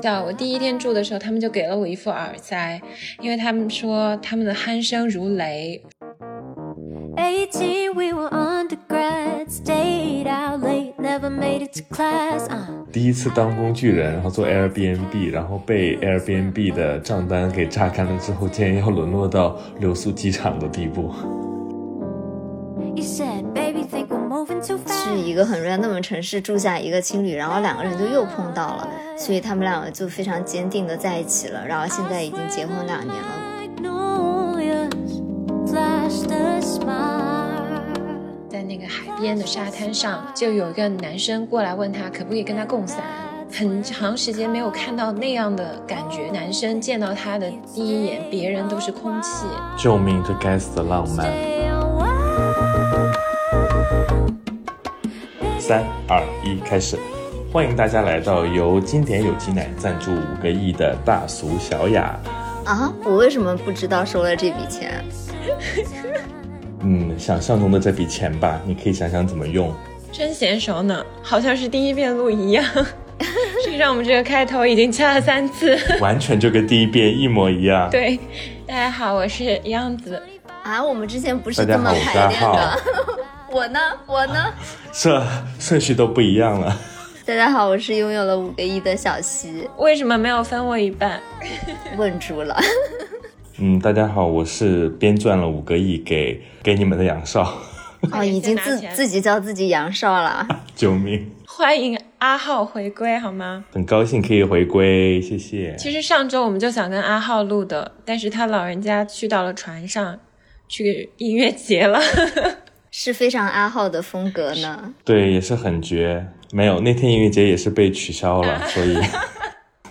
叫我第一天住的时候，他们就给了我一副耳塞，因为他们说他们的鼾声如雷。18, we were undergrad, stayed out late, never made it to class. Uh. 第一次当工具人，然后做 Airbnb，然后被 Airbnb 的账单给榨干了之后，竟然要沦落到留宿机场的地步。去一个很 random 的城市住下一个情侣，然后两个人就又碰到了，所以他们两个就非常坚定的在一起了，然后现在已经结婚两年了。Magnolias flashed a smile. 在那个海边的沙滩上，就有一个男生过来问他可不可以跟他共伞。很长时间没有看到那样的感觉，男生见到他的第一眼，别人都是空气。救命！这该死的浪漫！三二一，开始！欢迎大家来到由经典有机奶赞助五个亿的大俗小雅。啊，我为什么不知道收了这笔钱？嗯，想象中的这笔钱吧，你可以想想怎么用。真娴熟呢，好像是第一遍录一样。实际上，我们这个开头已经掐了三次。完全就跟第一遍一模一样。对，大家好，我是样子。啊，我们之前不是大家好，我是这么排阿浩练的。。我呢，我呢。这顺序都不一样了。大家好，我是拥有了五个亿的小西，为什么没有分我一半？问住了。嗯，大家好，我是编赚了五个亿给给你们的杨少。哦，已经自自己叫自己杨少了。救命！欢迎阿浩回归，好吗？很高兴可以回归，谢谢。其实上周我们就想跟阿浩录的，但是他老人家去到了船上，去音乐节了。是非常阿浩的风格呢。对，也是很绝。没有，那天音乐节也是被取消了，所以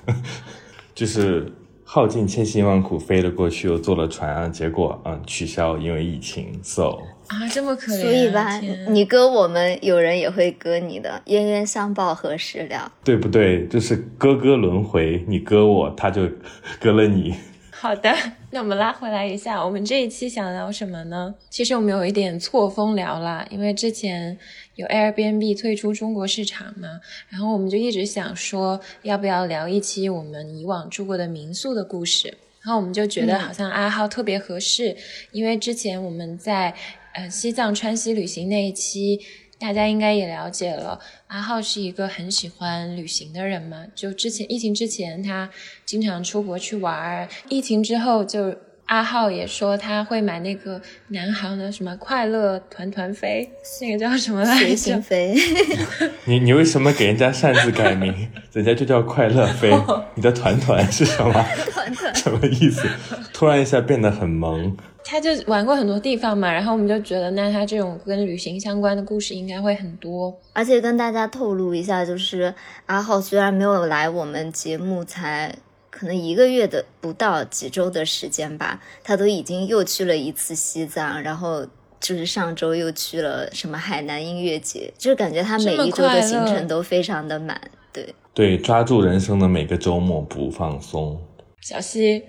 就是耗尽千辛万苦飞了过去，又坐了船啊，结果嗯取消，因为疫情。So 啊，这么可怜、啊！所以吧，你割我们，有人也会割你的。冤冤相报何时了？对不对？就是哥哥轮回，你割我，他就 割了你。好的，那我们拉回来一下，我们这一期想聊什么呢？其实我们有一点错峰聊啦，因为之前有 Airbnb 退出中国市场嘛，然后我们就一直想说，要不要聊一期我们以往住过的民宿的故事。然后我们就觉得好像阿浩特别合适，因为之前我们在呃西藏川西旅行那一期，大家应该也了解了，阿浩是一个很喜欢旅行的人嘛。就之前疫情之前，他经常出国去玩儿；疫情之后，就阿浩也说他会买那个南航的什么快乐团团飞，那个叫什么来随着心？飞。你你为什么给人家擅自改名？人家就叫快乐飞，你的团团是什么？团团什么意思？突然一下变得很萌。他就玩过很多地方嘛，然后我们就觉得，那他这种跟旅行相关的故事应该会很多。而且跟大家透露一下，就是阿浩虽然没有来我们节目，才可能一个月的不到几周的时间吧，他都已经又去了一次西藏，然后就是上周又去了什么海南音乐节，就是感觉他每一周的行程都非常的满。对，对，抓住人生的每个周末不放松。小西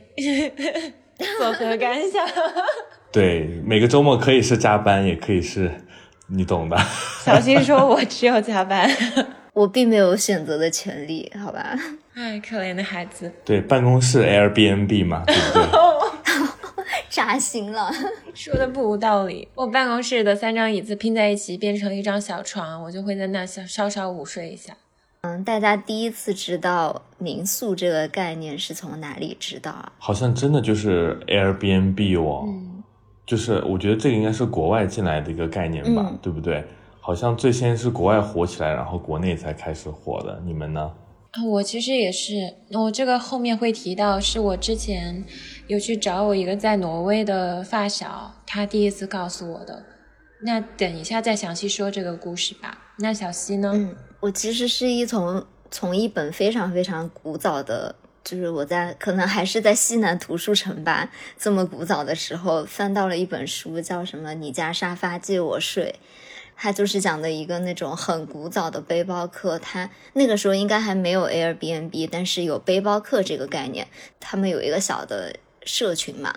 作何感想？对，每个周末可以是加班，也可以是，你懂的。小新说：“我只有加班。我并没有选择的权利，好吧？”哎，可怜的孩子。对，办公室 Airbnb 嘛，对不对？扎心了。说的不无道理。我办公室的三张椅子拼在一起变成一张小床，我就会在那稍稍稍午睡一下。嗯，大家第一次知道民宿这个概念是从哪里知道啊？好像真的就是 Airbnb 哦，就是我觉得这个应该是国外进来的一个概念吧，嗯对不对？好像最先是国外火起来，然后国内才开始火的。你们呢？啊，我其实也是，我这个后面会提到，是我之前有去找我一个在挪威的发小，他第一次告诉我的。那等一下再详细说这个故事吧。那小溪呢？嗯，我其实是一从从一本非常非常古早的，就是我在可能还是在西南图书城吧，这么古早的时候翻到了一本书，叫什么《你家沙发借我睡》。它就是讲的一个那种很古早的背包客，他那个时候应该还没有 Airbnb，但是有背包客这个概念，他们有一个小的社群嘛，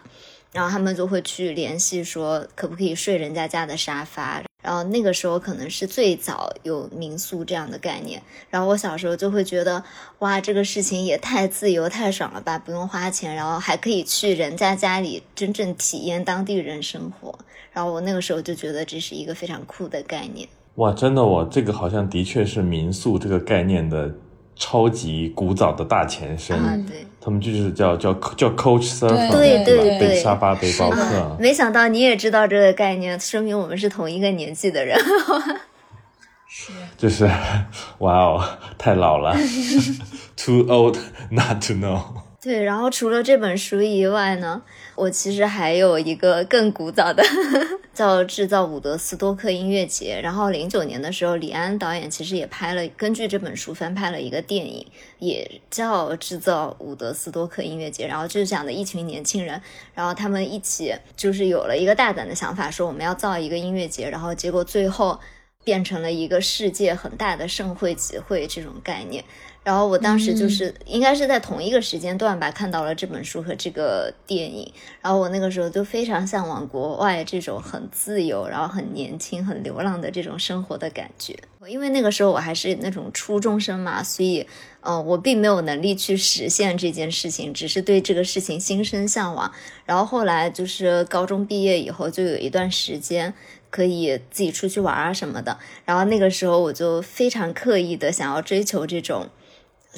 然后他们就会去联系说可不可以睡人家家的沙发，然后那个时候可能是最早有民宿这样的概念。然后我小时候就会觉得，哇，这个事情也太自由、太爽了吧，不用花钱，然后还可以去人家家里真正体验当地人生活。然后我那个时候就觉得这是一个非常酷的概念。哇，真的哦，这个好像的确是民宿这个概念的超级古早的大前身。啊，对。他们就是叫叫叫 Coach Surfer，对对对背沙发背包客。没想到你也知道这个概念，说明我们是同一个年纪的人。就是，哇哦，太老了，too old not to know。对，然后除了这本书以外呢，我其实还有一个更古早的，叫《制造伍德斯多克音乐节》。然后零九年的时候，李安导演其实也拍了，根据这本书翻拍了一个电影，也叫《制造伍德斯多克音乐节》。然后就是讲的一群年轻人，然后他们一起就是有了一个大胆的想法，说我们要造一个音乐节。然后结果最后变成了一个世界很大的盛会集会这种概念。然后我当时就是应该是在同一个时间段吧，看到了这本书和这个电影。然后我那个时候就非常向往国外这种很自由，然后很年轻、很流浪的这种生活的感觉。因为那个时候我还是那种初中生嘛，所以，呃，我并没有能力去实现这件事情，只是对这个事情心生向往。然后后来就是高中毕业以后，就有一段时间可以自己出去玩啊什么的。然后那个时候我就非常刻意的想要追求这种。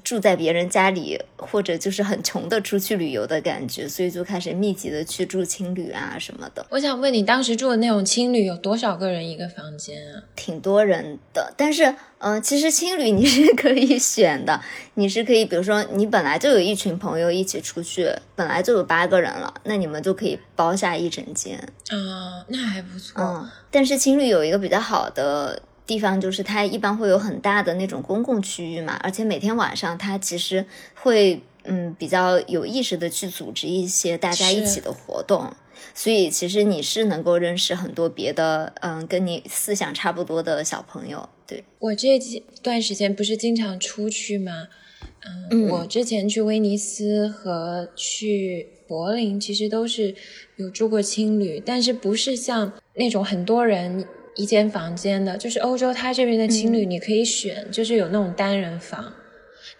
住在别人家里，或者就是很穷的出去旅游的感觉，所以就开始密集的去住青旅啊什么的，我想问你，当时住的那种青旅有多少个人一个房间啊？挺多人的。但是，嗯、呃，其实青旅你是可以选的，你是可以，比如说你本来就有一群朋友一起出去，本来就有八个人了，那你们就可以包下一整间。啊，那还不错。嗯，但是青旅有一个比较好的。地方就是它一般会有很大的那种公共区域嘛，而且每天晚上它其实会嗯比较有意识的去组织一些大家一起的活动，所以其实你是能够认识很多别的嗯跟你思想差不多的小朋友。对我这段时间不是经常出去吗？嗯，嗯我之前去威尼斯和去柏林，其实都是有住过青旅，但是不是像那种很多人。一间房间的，就是欧洲，它这边的青旅你可以选，就是有那种单人房，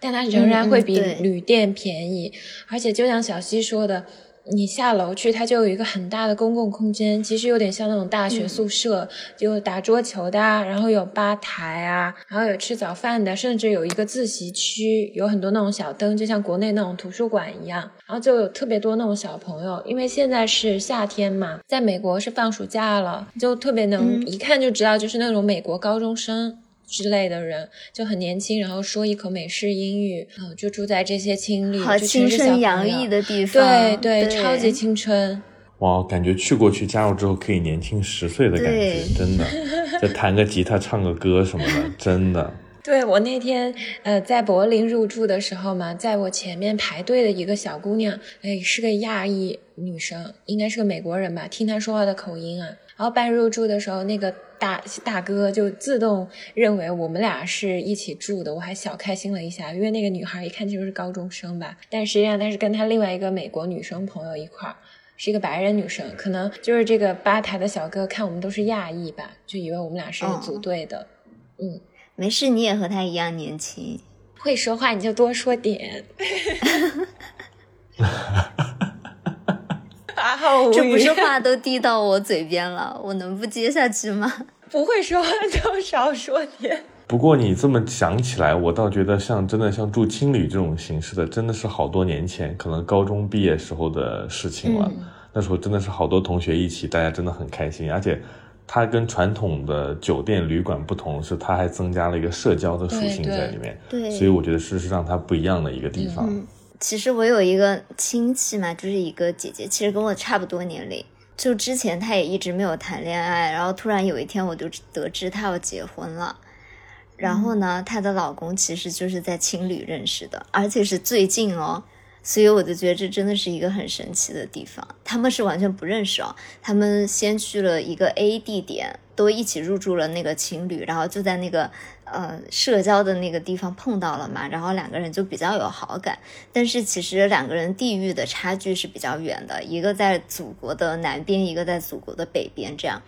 但它仍然会比旅店便宜，而且就像小溪说的，你下楼去，它就有一个很大的公共空间，其实有点像那种大学宿舍，就打桌球的啊，然后有吧台啊，然后有吃早饭的，甚至有一个自习区，有很多那种小灯，就像国内那种图书馆一样，然后就有特别多那种小朋友，因为现在是夏天嘛，在美国是放暑假了，就特别能、嗯一看就知道，就是那种美国高中生。之类的人就很年轻，然后说一口美式英语，然后就住在这些青旅，好就青春洋溢的地对方，对，对，超级青春。哇，感觉去过去加入之后可以年轻十岁的感觉，真的，就弹个吉他、唱个歌什么的，真的。对我那天呃在柏林入住的时候嘛，在我前面排队的一个小姑娘，哎是个亚裔女生，应该是个美国人吧，听她说话的口音啊。然后办入住的时候，那个大大哥就自动认为我们俩是一起住的，我还小开心了一下，因为那个女孩一看就是高中生吧，但实际上她是跟她另外一个美国女生朋友一块儿。是一个白人女生，可能就是这个吧台的小哥看我们都是亚裔吧，就以为我们俩是哦组队的。嗯，没事，你也和他一样年轻。会说话你就多说点。啊，好无语这不是话都递到我嘴边了，我能不接下去吗？不会说 话就少说点。不过你这么想起来，我倒觉得像真的像住青旅这种形式的，真的是好多年前，可能高中毕业时候的事情了。嗯那时候真的是好多同学一起，大家真的很开心，而且它跟传统的酒店旅馆不同，是它还增加了一个社交的属性在里面。对所以我觉得是是让它不一样的一个地方。嗯其实我有一个亲戚嘛，就是一个姐姐，其实跟我差不多年龄。就之前他也一直没有谈恋爱，然后突然有一天我就得知他要结婚了。然后呢，她的老公其实就是在青旅认识的，而且是最近哦。所以我就觉得这真的是一个很神奇的地方。他们是完全不认识哦，他们先去了一个 A 地点，都一起入住了那个情侣，然后就在那个呃社交的那个地方碰到了嘛，然后两个人就比较有好感。但是其实两个人地域的差距是比较远的，一个在祖国的南边，一个在祖国的北边，这样。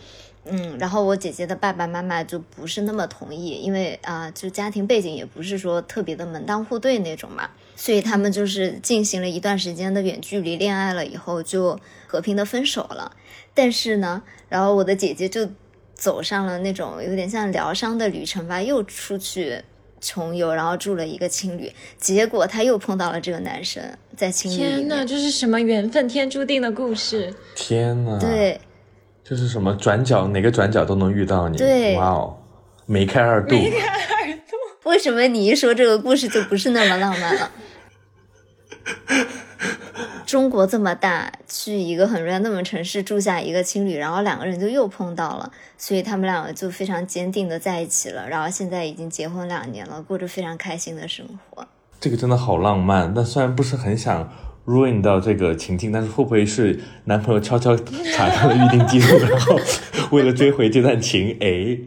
嗯，然后我姐姐的爸爸妈妈就不是那么同意，因为啊、就家庭背景也不是说特别的门当户对那种嘛，所以他们就是进行了一段时间的远距离恋爱了以后，就和平的分手了。但是呢，然后我的姐姐就走上了那种有点像疗伤的旅程吧，又出去穷游，然后住了一个青旅，结果他又碰到了这个男生，在青旅天呐，这是什么缘分天注定的故事？天呐，，对。这是什么转角哪个转角都能遇到你，对哇哦，梅开二度梅开二度，为什么你一说这个故事就不是那么浪漫了？中国这么大，去一个很 random 的城市住下一个青旅，然后两个人就又碰到了，所以他们两个就非常坚定的在一起了，然后现在已经结婚两年了，过着非常开心的生活。这个真的好浪漫。但虽然不是很想 ruin 到这个情境，但是会不会是男朋友悄悄查看了预定记录，然后为了追回这段情，哎，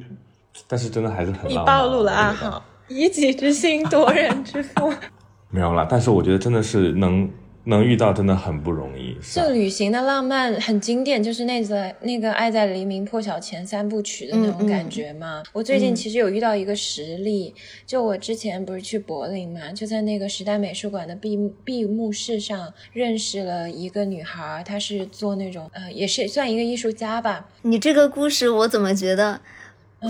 但是真的还是很你浪漫。暴露了暗我觉得号，以己之心夺人之腹。没有啦，但是我觉得真的是能能遇到，真的很不容易。就旅行的浪漫很经典，就是那个那个《爱在黎明破晓前》三部曲的那种感觉嘛。我最近其实有遇到一个实例，就我之前不是去柏林嘛，就在那个时代美术馆的闭闭幕式上认识了一个女孩，她是做那种呃，也是算一个艺术家吧，你这个故事我怎么觉得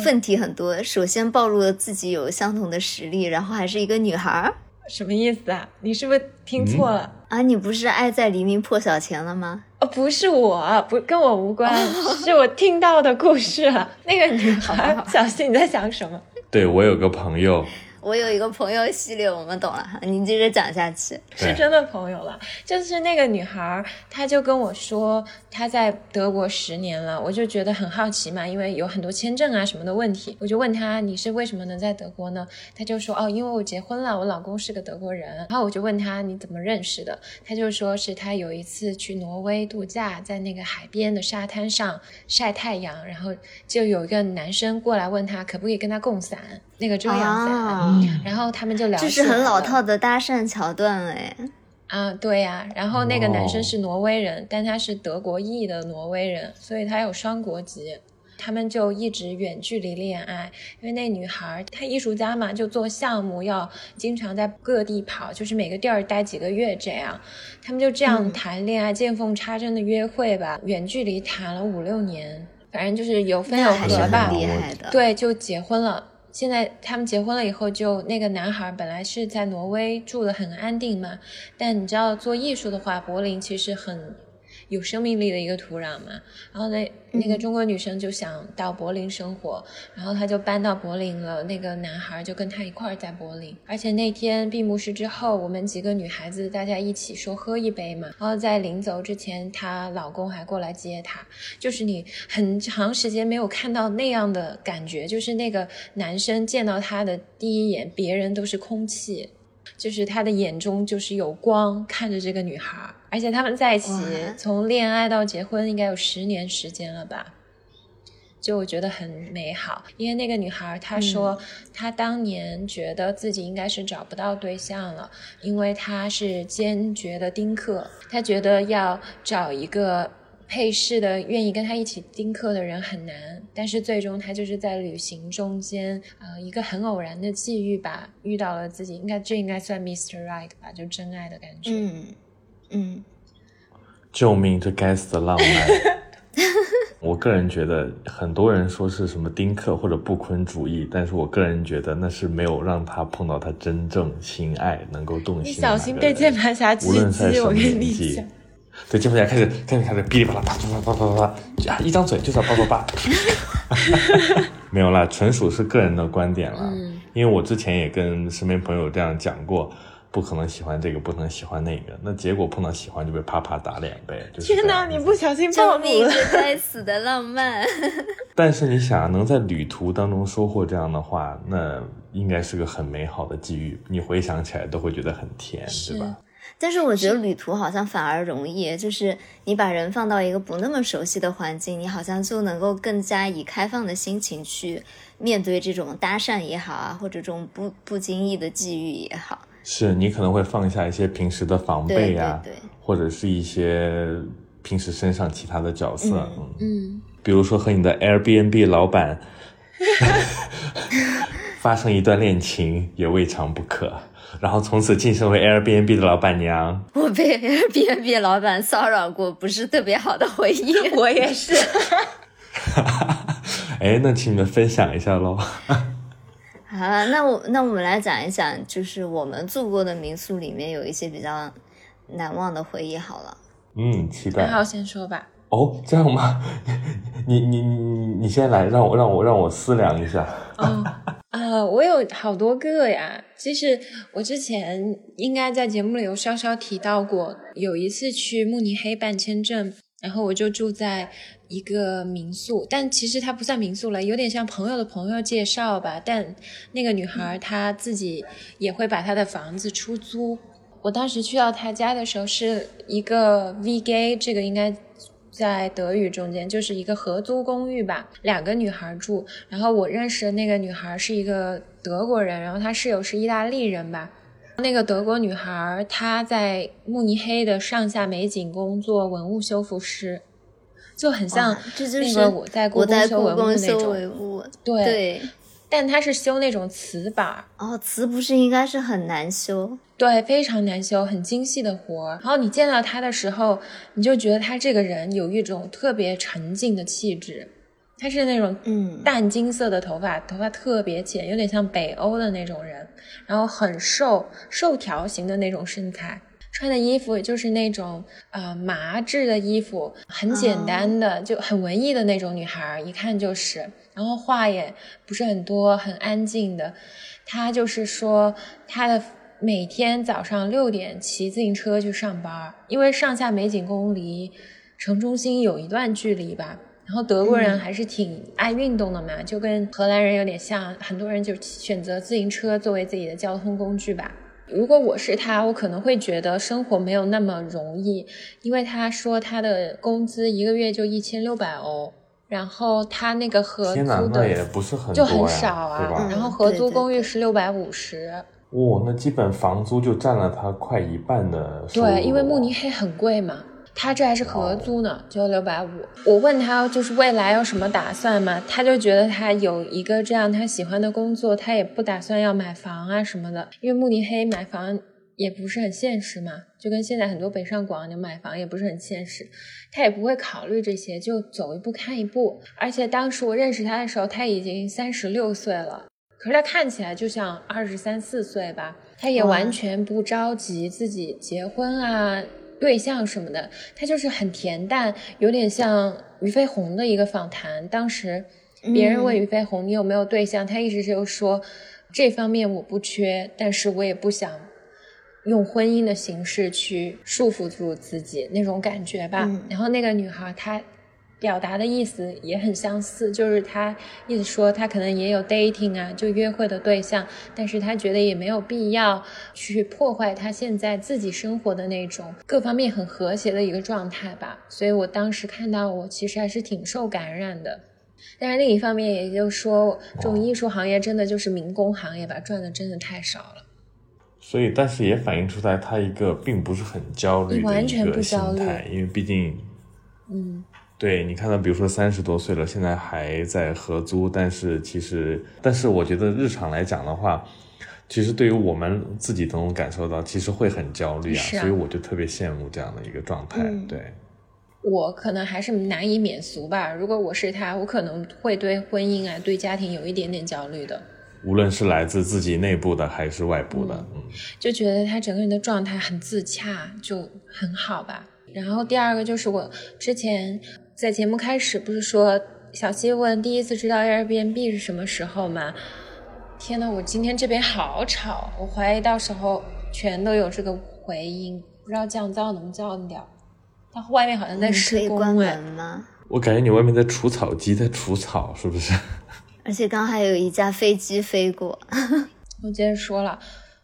问题很多？首先暴露了自己有相同的实力，然后还是一个女孩儿什么意思啊？你是不是听错了？啊！你不是爱在黎明破晓前了吗？哦，不是我，不跟我无关，是我听到的故事啊。那个女孩，小溪你在想什么？对我有个朋友，我有一个朋友系列，我们懂了，你接着讲下去。是真的朋友了，就是那个女孩儿，她就跟我说她在德国十年了，我就觉得很好奇嘛，因为有很多签证啊什么的问题，我就问她你是为什么能在德国呢？她就说哦，因为我结婚了，我老公是个德国人。然后我就问她你怎么认识的？她就说是她有一次去挪威度假，在那个海边的沙滩上晒太阳，然后就有一个男生过来问她可不可以跟他共伞，那个遮阳伞。啊，然后他们就聊这是很老套的搭讪桥段哎。啊，对呀、然后那个男生哦是挪威人，但他是德国裔的挪威人，所以他有双国籍。他们就一直远距离恋爱，因为那女孩儿她艺术家嘛，就做项目要经常在各地跑，就是每个地儿待几个月这样。他们就这样谈恋爱，见缝插针的约会吧，远距离谈了五六年，反正就是有分有合吧。厉害的。对，就结婚了。现在他们结婚了以后就，那个男孩本来是在挪威住的很安定嘛，但你知道做艺术的话，柏林其实很有生命力的一个土壤嘛。然后那那个中国女生就想到柏林生活，然后她就搬到柏林了。那个男孩就跟她一块儿在柏林，而且那天闭幕式之后，我们几个女孩子大家一起说喝一杯嘛。然后在临走之前，她老公还过来接她，就是你很长时间没有看到那样的感觉，就是那个男生见到她的第一眼，别人都是空气。就是他的眼中就是有光，看着这个女孩儿，而且他们在一起从恋爱到结婚应该有十年时间了吧？就我觉得很美好，因为那个女孩她说，她当年觉得自己应该是找不到对象了，因为她是坚决的丁克，她觉得要找一个配饰的、愿意跟她一起丁克的人很难，但是最终她就是在旅行中间，呃，一个很偶然的际遇吧，遇到了自己，应该这应该算 Mr. Right 吧，就真爱的感觉。嗯嗯，救命！这该死的浪漫。我个人觉得，很多人说是什么丁克或者不婚主义，但是我个人觉得那是没有让他碰到他真正心爱、能够动你心的人。小心被键盘侠无狙击，我跟你年纪讲。，对，键盘侠开始开始开始噼里啪啦啪啪啪啪啪啪，啊，一张嘴就是要叭叭叭。没有啦，纯属是个人的观点啦。嗯因为我之前也跟身边朋友这样讲过，不可能喜欢这个，不可能喜欢那个，那结果碰到喜欢就被啪啪打脸呗。就是天哪，你不小心暴露！了。该死的浪漫。但是你想，能在旅途当中收获这样的话，那应该是个很美好的际遇。你回想起来都会觉得很甜，对吧？但是我觉得旅途好像反而容易，就是你把人放到一个不那么熟悉的环境，你好像就能够更加以开放的心情去面对这种搭讪也好啊，或者这种不不经意的际遇也好。是你可能会放下一些平时的防备呀、对对对或者是一些平时身上其他的角色。嗯嗯，比如说和你的 Airbnb 老板 发生一段恋情也未尝不可，然后从此晋升为 Airbnb 的老板娘。我被 Airbnb 老板骚扰过，不是特别好的回忆。我也是。哎，那请你们分享一下喽。好了，那我那我们来讲一讲，就是我们住过的民宿里面有一些比较难忘的回忆。好了，嗯，期待。好，先说吧。哦，这样吗？你你你你你先来，让我让我让我思量一下。哦，呃，我有好多个呀。其实我之前应该在节目里有稍稍提到过，有一次去慕尼黑办签证，然后我就住在一个民宿，但其实它不算民宿了，有点像朋友的朋友介绍吧。但那个女孩她自己也会把她的房子出租。我当时去到她家的时候是一个 VGA，这个应该。在德语中间就是一个合租公寓吧，两个女孩住。然后我认识的那个女孩是一个德国人，然后她室友是意大利人吧。那个德国女孩她在慕尼黑的上下美景宫做文物修复师，就很像那个我在故宫修文物那种。对。但她是修那种瓷板哦，瓷不是应该是很难修？对，非常难修，很精细的活儿。然后你见到她的时候，你就觉得她这个人有一种特别沉静的气质。他是那种嗯淡金色的头发，头发特别浅，有点像北欧的那种人。然后很瘦，瘦条型的那种身材，穿的衣服就是那种呃麻质的衣服，很简单的，就很文艺的那种女孩，一看就是。然后话也不是很多，很安静的。她就是说，她的每天早上六点骑自行车去上班，因为上下美景宫离城中心有一段距离吧。然后德国人还是挺爱运动的嘛，就跟荷兰人有点像，很多人就选择自行车作为自己的交通工具吧。如果我是他，我可能会觉得生活没有那么容易，因为他说他的工资一个月就一千六百欧。然后他那个合租的也不是很就很少啊，然后合租公寓是六百五十。哇，那基本房租就占了他快一半的。对，因为慕尼黑很贵嘛，他这还是合租呢，就六百五。我问他就是未来有什么打算吗，他就觉得他有一个这样他喜欢的工作，他也不打算要买房啊什么的，因为慕尼黑买房。也不是很现实嘛，就跟现在很多北上广你买房也不是很现实，他也不会考虑这些，就走一步看一步。而且当时我认识他的时候，他已经三十六岁了，可是他看起来就像二十三四岁吧。他也完全不着急自己结婚啊、对象什么的，他就是很恬淡，有点像俞飞鸿的一个访谈。当时别人问俞飞鸿你有没有对象，他一直就说这方面我不缺，但是我也不想。用婚姻的形式去束缚住自己那种感觉吧。然后那个女孩她表达的意思也很相似，就是他意思说他可能也有 dating 啊，就约会的对象，但是他觉得也没有必要去破坏他现在自己生活的那种各方面很和谐的一个状态吧。所以我当时看到我其实还是挺受感染的。但是另一方面，也就是说，这种艺术行业真的就是民工行业吧，赚的真的太少了。所以，但是也反映出来他一个并不是很焦虑的一个心态，因为毕竟，嗯，对你看到，比如说三十多岁了，现在还在合租，但是其实，但是我觉得日常来讲的话，其实对于我们自己都能感受到，其实会很焦虑啊，所以我就特别羡慕这样的一个状态。对，我可能还是难以免俗吧。如果我是他，我可能会对婚姻啊、对家庭有一点点焦虑的。无论是来自自己内部的还是外部的，嗯，就觉得他整个人的状态很自洽，就很好吧。然后第二个就是我之前在节目开始不是说小西问第一次知道 Airbnb 是什么时候吗？天呐，我今天这边好吵，我怀疑到时候全都有这个回音，不知道降噪能降掉。它外面好像在施工哎，我感觉你外面在除草机在除草，是不是？而且刚还有一架飞机飞过。我接着说了，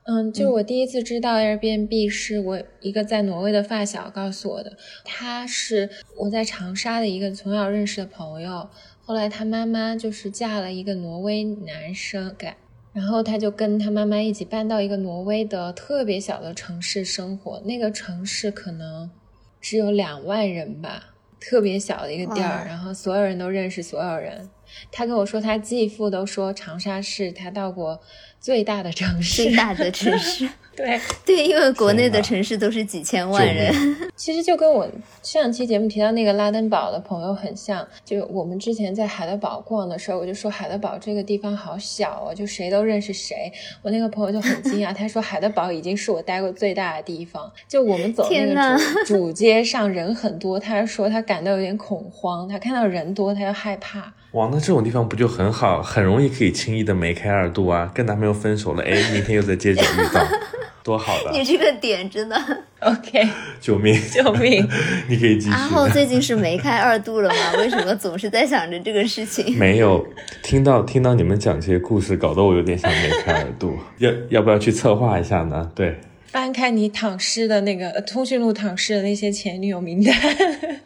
嗯，就是我第一次知道 Airbnb 是我一个在挪威的发小告诉我的。他是我在长沙的一个从小认识的朋友，后来他妈妈就是嫁了一个挪威男生，给，然后他就跟他妈妈一起搬到一个挪威的特别小的城市生活。那个城市可能只有两万人吧。特别小的一个地儿，然后所有人都认识所有人。他跟我说，他继父都说长沙是他到过最大的城市。最大的城市。对，对，因为国内的城市都是几千万人。其实就跟我上期节目提到那个拉登堡的朋友很像，就我们之前在海德堡逛的时候，我就说海德堡这个地方好小哦，就谁都认识谁。我那个朋友就很惊讶，他说海德堡已经是我待过最大的地方。就我们走那个主主街上人很多，他说他感到有点恐慌，他看到人多他就害怕。哇，那这种地方不就很好，很容易可以轻易的梅开二度啊？跟男朋友分手了，哎，明天又在街角遇到，多好的！你这个点真的。OK，救命！救命！你可以继续。阿浩最近是梅开二度了吗？为什么总是在想着这个事情？没有听到听到你们讲这些故事，搞得我有点想梅开二度。要要不要去策划一下呢？对，翻开你躺尸的那个呃通讯录躺尸的那些前女友名单。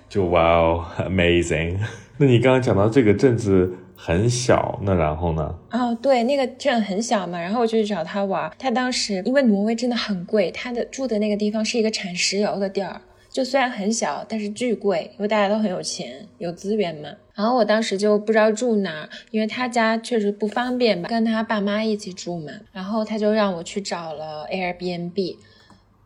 就哇哦，amazing！那你刚刚讲到这个镇子很小，那然后呢？哦，对，那个镇很小嘛，然后我就去找他玩。他当时因为挪威真的很贵，他的住的那个地方是一个产石油的地儿，就虽然很小，但是巨贵，因为大家都很有钱，有资源嘛。然后我当时就不知道住哪儿，因为他家确实不方便吧，跟他爸妈一起住嘛。然后他就让我去找了 Airbnb，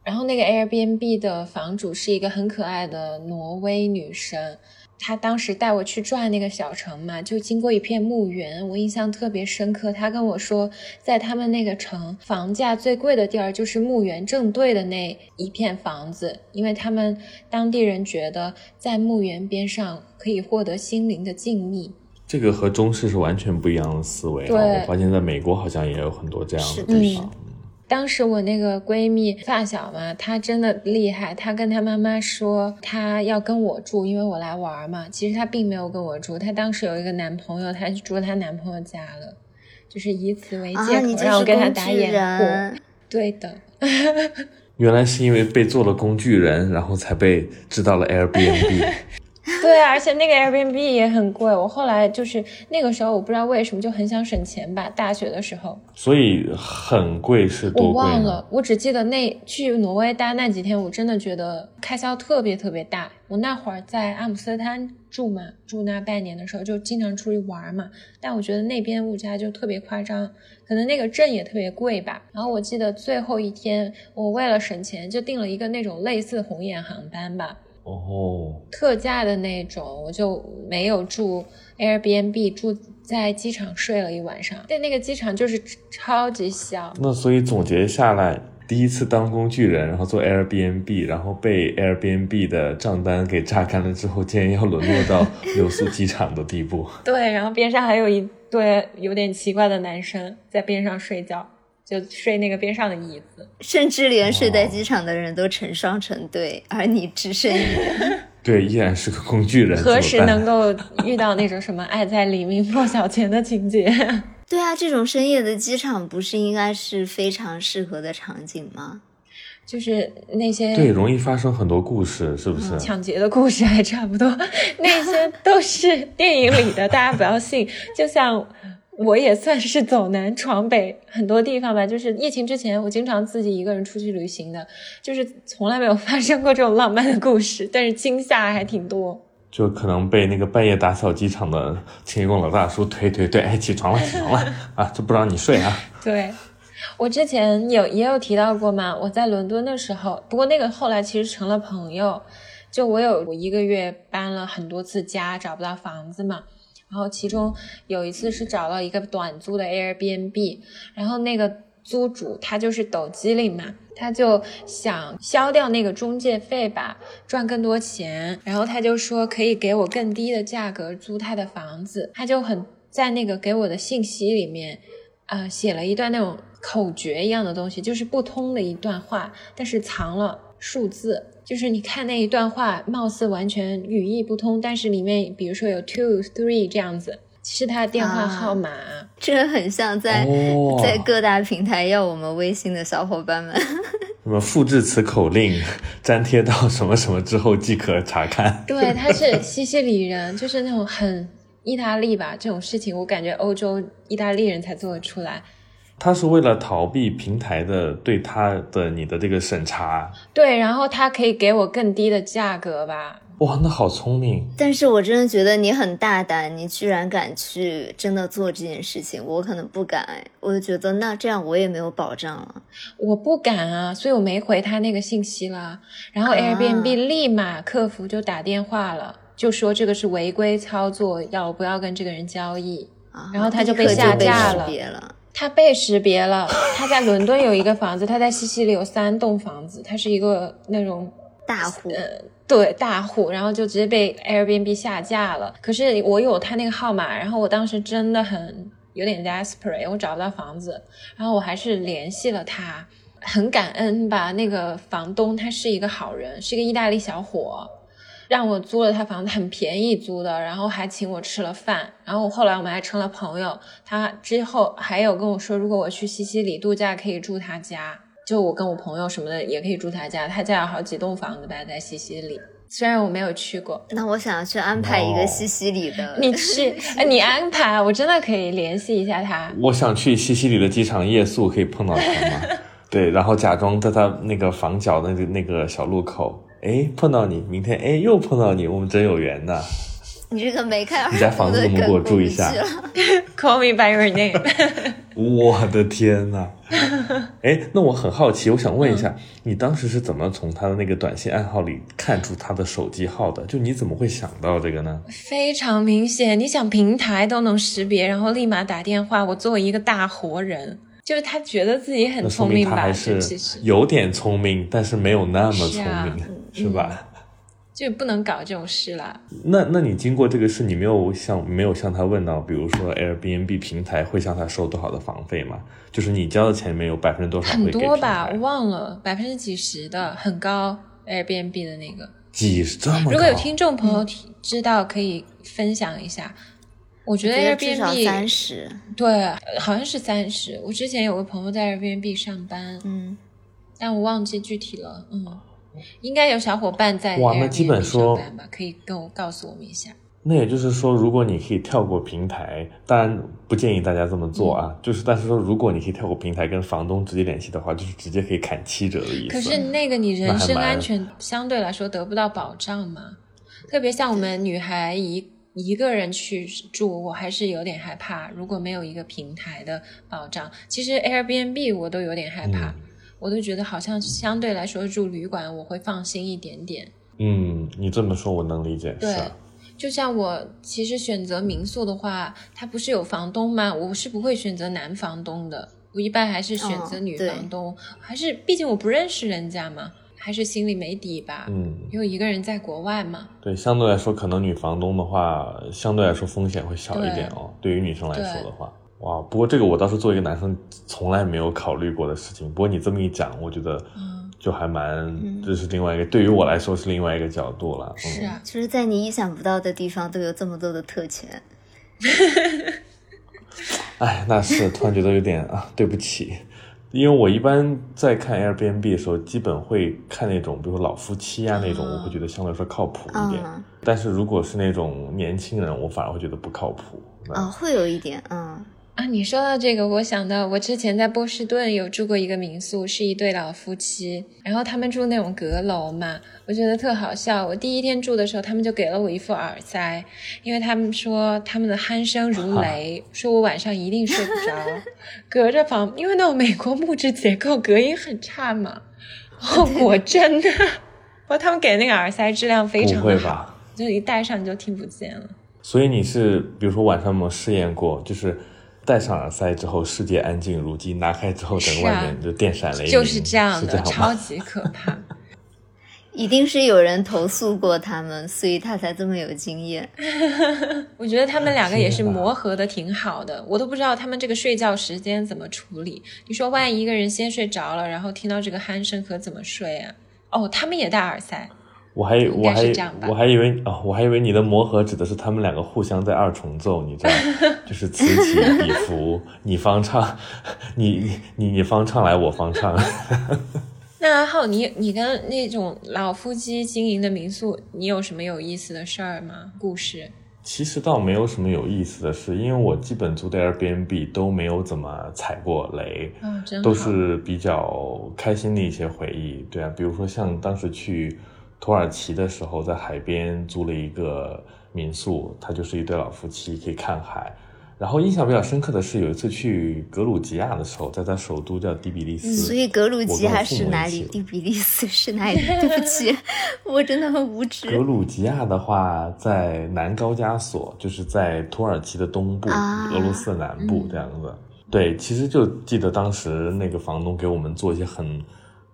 然后那个 Airbnb 的房主是一个很可爱的挪威女生，她当时带我去转那个小城嘛，就经过一片墓园，我印象特别深刻。他跟我说，在他们那个城，房价最贵的地儿就是墓园正对的那一片房子，因为他们当地人觉得在墓园边上可以获得心灵的静谧。这个和中式是完全不一样的思维啊！对我发现在美国好像也有很多这样的地方。当时我那个闺蜜发小嘛，她真的厉害。她跟她妈妈说，她要跟我住，因为我来玩嘛。其实她并没有跟我住，她当时有一个男朋友，她去住她男朋友家了，就是以此为啊，借口让我跟她打掩护。对的，原来是因为被做了工具人，然后才被知道了 Airbnb。对啊，而且那个 Airbnb 也很贵。我后来就是那个时候，我不知道为什么就很想省钱吧。大学的时候，所以很贵是我多贵我？忘了，我只记得那去挪威待那几天，我真的觉得开销特别特别大。我那会儿在阿姆斯特丹住嘛，住那半年的时候就经常出去玩嘛，但我觉得那边物价就特别夸张，可能那个镇也特别贵吧。然后我记得最后一天，我为了省钱就订了一个那种类似红眼航班吧，哦，特价的那种，我就没有住 Airbnb，住在机场睡了一晚上。但那个机场就是超级小，那所以总结下来，第一次当工具人，然后做 Airbnb，然后被 Airbnb 的账单给榨干了之后，竟然要沦落到留宿机场的地步。对，然后边上还有一对有点奇怪的男生在边上睡觉，就睡那个边上的椅子。甚至连睡在机场的人都成双成对，而你只剩一人。对，依然是个工具人，何时能够遇到那种什么爱在黎明破晓前的情节？对啊，这种深夜的机场不是应该是非常适合的场景吗？就是那些对，容易发生很多故事，是不是？抢劫的故事还差不多，那些都是电影里的，大家不要信。就像我也算是走南闯北很多地方吧，就是疫情之前，我经常自己一个人出去旅行的，就是从来没有发生过这种浪漫的故事，但是惊吓还挺多。就可能被那个半夜打扫机场的清洁工老大叔推推推，哎，起床了，起床了啊！就不让你睡啊。对，我之前有也有提到过嘛，我在伦敦的时候，不过那个后来其实成了朋友。就我有我一个月搬了很多次家，找不到房子嘛，然后其中有一次是找到一个短租的 Airbnb，然后那个租主他就是抖机灵嘛，他就想消掉那个中介费吧，赚更多钱，然后他就说可以给我更低的价格租他的房子，他就很在那个给我的信息里面。呃，写了一段那种口诀一样的东西，就是不通的一段话，但是藏了数字。就是你看那一段话，貌似完全语义不通，但是里面比如说有 two three 这样子，是他的电话号码。这很像在、哦在各大平台要我们微信的小伙伴们。什么复制此口令，粘贴到什么什么之后即可查看。对，他是西西里人，就是那种很意大利吧，这种事情我感觉欧洲意大利人才做得出来。他是为了逃避平台的对他的你的这个审查，对，然后他可以给我更低的价格吧，哇，那好聪明。但是我真的觉得你很大胆，你居然敢去真的做这件事情，我可能不敢哎，我就觉得那这样我也没有保障了。我不敢啊，所以我没回他那个信息了。然后啊 Airbnb 立马客服就打电话了，就说这个是违规操作，要不要跟这个人交易？啊然后他就被下架了别了。他被识别了，他在伦敦有一个房子，他在西西里有三栋房子，他是一个那种大户，对大户，然后就直接被 Airbnb 下架了。可是我有他那个号码，然后我当时真的很有点 desperate，我找不到房子，然后我还是联系了他，很感恩吧。那个房东他是一个好人，是一个意大利小伙，让我租了他房子，很便宜租的，然后还请我吃了饭，然后后来我们还成了朋友。他之后还有跟我说，如果我去西西里度假，可以住他家。就我跟我朋友什么的也可以住他家，他家有好几栋房子吧，在西西里。虽然我没有去过，那我想要去安排一哦个西西里的，你去，哎，你安排，我真的可以联系一下他。我想去西西里的机场夜宿，可以碰到他吗？对，然后假装在他那个房角的那个那个小路口，哎，碰到你，明天哎又碰到你，我们真有缘呐！你这个梅开二你家房子能不能给我住一下 Call me by your name。我的天呐！哎，那我很好奇，我想问一下，你当时是怎么从他的那个短信暗号里看出他的手机号的？就你怎么会想到这个呢？非常明显，你想平台都能识别，然后立马打电话。我作为一个大活人，就是他觉得自己很聪明吧？明他还是有点聪明，但是没有那么聪明，是吧？就不能搞这种事啦。那那你经过这个事，你没有向没有向他问到，比如说 Airbnb 平台会向他收多少的房费吗？就是你交的钱里面有百分之多少很多吧，我忘了，百分之几十的，很高。Airbnb 的那个，几十这么高？如果有听众朋友知道，可以分享一下。我觉得 Airbnb 三十，对，好像是三十。我之前有个朋友在 Airbnb 上班，嗯，但我忘记具体了。嗯，应该有小伙伴在哇那基本说？可以跟我告诉我们一下。那也就是说，如果你可以跳过平台，当然不建议大家这么做啊。就是，但是说，如果你可以跳过平台跟房东直接联系的话，就是直接可以砍七折的意思。可是那个你人身安全相对来说得不到保障嘛？特别像我们女孩一一个人去住，我还是有点害怕。如果没有一个平台的保障，其实 Airbnb 我都有点害怕，嗯我都觉得好像相对来说住旅馆我会放心一点点。嗯，你这么说我能理解。对就像我其实选择民宿的话，它不是有房东吗？我是不会选择男房东的，我一般还是选择女房东，还是毕竟我不认识人家嘛，还是心里没底吧。嗯，因为一个人在国外嘛，对，相对来说，可能女房东的话，相对来说风险会小一点哦。对于女生来说的话，哇，不过这个我倒是作为一个男生从来没有考虑过的事情。不过你这么一讲，我觉得嗯，就还蛮，这是另外一个，对于我来说是另外一个角度了。嗯、是啊，就是在你意想不到的地方都有这么多的特权。哎，那是突然觉得有点啊，对不起，因为我一般在看 Airbnb 的时候，基本会看那种，比如说老夫妻啊那种，我会觉得相对来说靠谱一点。嗯但是如果是那种年轻人，我反而会觉得不靠谱。那啊、会有一点，嗯，啊，你说到这个，我想到我之前在波士顿有住过一个民宿，是一对老夫妻，然后他们住那种阁楼嘛，我觉得特好笑。我第一天住的时候，他们就给了我一副耳塞，因为他们说他们的鼾声如雷，说我晚上一定睡不着，隔着房，因为那种美国木质结构隔音很差嘛。哦，果真的，哇，他们给那个耳塞质量非常的好，会吧？就一戴上你就听不见了。所以你是比如说晚上有没有试验过，就是戴上耳塞之后世界安静如鸡，拿开之后整个外面就电闪雷鸣，就是这样的，是这样吗？超级可怕。一定是有人投诉过他们，所以他才这么有经验。我觉得他们两个也是磨合的挺好的，我都不知道他们这个睡觉时间怎么处理。你说万一一个人先睡着了，然后听到这个鼾声，可怎么睡啊？哦，他们也戴耳塞，我还我该还我还以为哦，我还以为你的磨合指的是他们两个互相在二重奏，你知道，就是此起彼伏，你方唱，你你你你方唱来，我方唱。那阿浩，你你跟那种老夫妻经营的民宿，你有什么有意思的事儿吗？故事？其实倒没有什么有意思的事，因为我基本租的 Airbnb 都没有怎么踩过雷，哦，真。都是比较开心的一些回忆。对啊，比如说像当时去土耳其的时候，在海边租了一个民宿，他就是一对老夫妻，可以看海。然后印象比较深刻的是，有一次去格鲁吉亚的时候，在他首都叫第比利斯，所以格鲁吉亚是哪里？第比利斯是哪里？对不起，我真的很无知格。鲁吉亚的话，在南高加索，就是在土耳其的东部，啊俄罗斯的南部这样子。对，其实就记得当时那个房东给我们做一些很，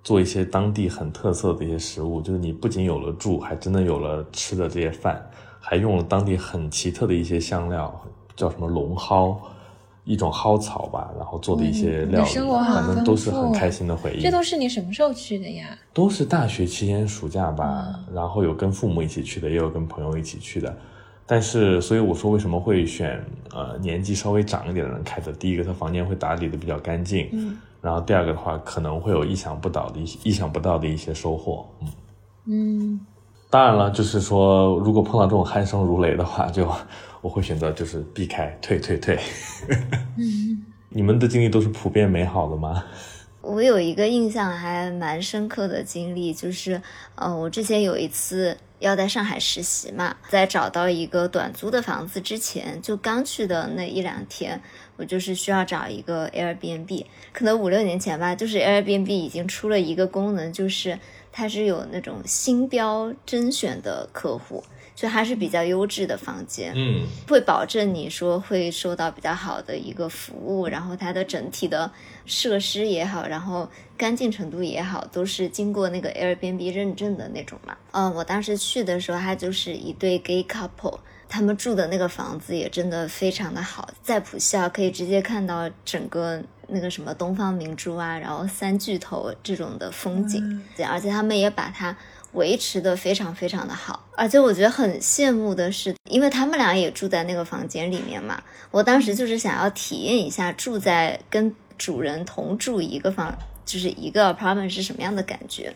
做一些当地很特色的一些食物，就是你不仅有了住，还真的有了吃的这些饭，还用了当地很奇特的一些香料，叫什么龙蒿。一种蒿草吧，然后做的一些料理，你的生活好反正都是很开心的回忆。这都是你什么时候去的呀？都是大学期间暑假吧，嗯然后有跟父母一起去的，也有跟朋友一起去的。但是，所以我说为什么会选呃年纪稍微长一点的人开的？第一个，他房间会打理的比较干净，嗯，然后第二个的话，可能会有意想不到的一些意想不到的一些收获，嗯嗯，当然了，就是说如果碰到这种鼾声如雷的话，就我会选择就是避开，退退退。你们的经历都是普遍美好的吗？我有一个印象还蛮深刻的经历，就是，呃，我之前有一次要在上海实习嘛，在找到一个短租的房子之前，就刚去的那一两天，我就是需要找一个 Airbnb，可能五六年前吧，就是 Airbnb 已经出了一个功能，就是它是有那种星标甄选的客户，就还是比较优质的房间，嗯，会保证你说会收到比较好的一个服务，然后它的整体的设施也好，然后干净程度也好，都是经过那个 Airbnb 认证的那种嘛。嗯，我当时去的时候，它就是一对 gay couple。他们住的那个房子也真的非常的好，在普校可以直接看到整个那个什么东方明珠啊，然后三巨头这种的风景，对，而且他们也把它维持的非常非常的好，而且我觉得很羡慕的是，因为他们俩也住在那个房间里面嘛，我当时就是想要体验一下住在跟主人同住一个房，就是一个 apartment 是什么样的感觉。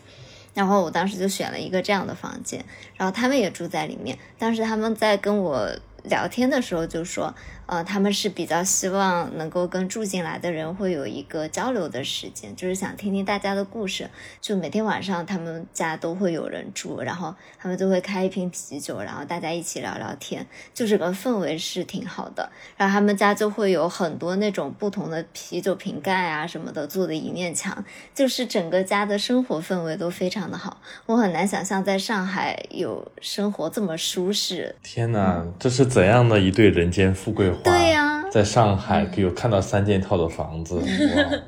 然后我当时就选了一个这样的房间，然后他们也住在里面。当时他们在跟我聊天的时候就说，呃，他们是比较希望能够跟住进来的人会有一个交流的时间，就是想听听大家的故事。就每天晚上他们家都会有人住，然后他们就会开一瓶啤酒，然后大家一起聊聊天，就这个氛围是挺好的。然后他们家就会有很多那种不同的啤酒瓶盖啊什么的做的一面墙，就是整个家的生活氛围都非常的好。我很难想象在上海有生活这么舒适。天哪，这是怎样的一对人间富贵花？对呀在上海有看到三件套的房子，哇！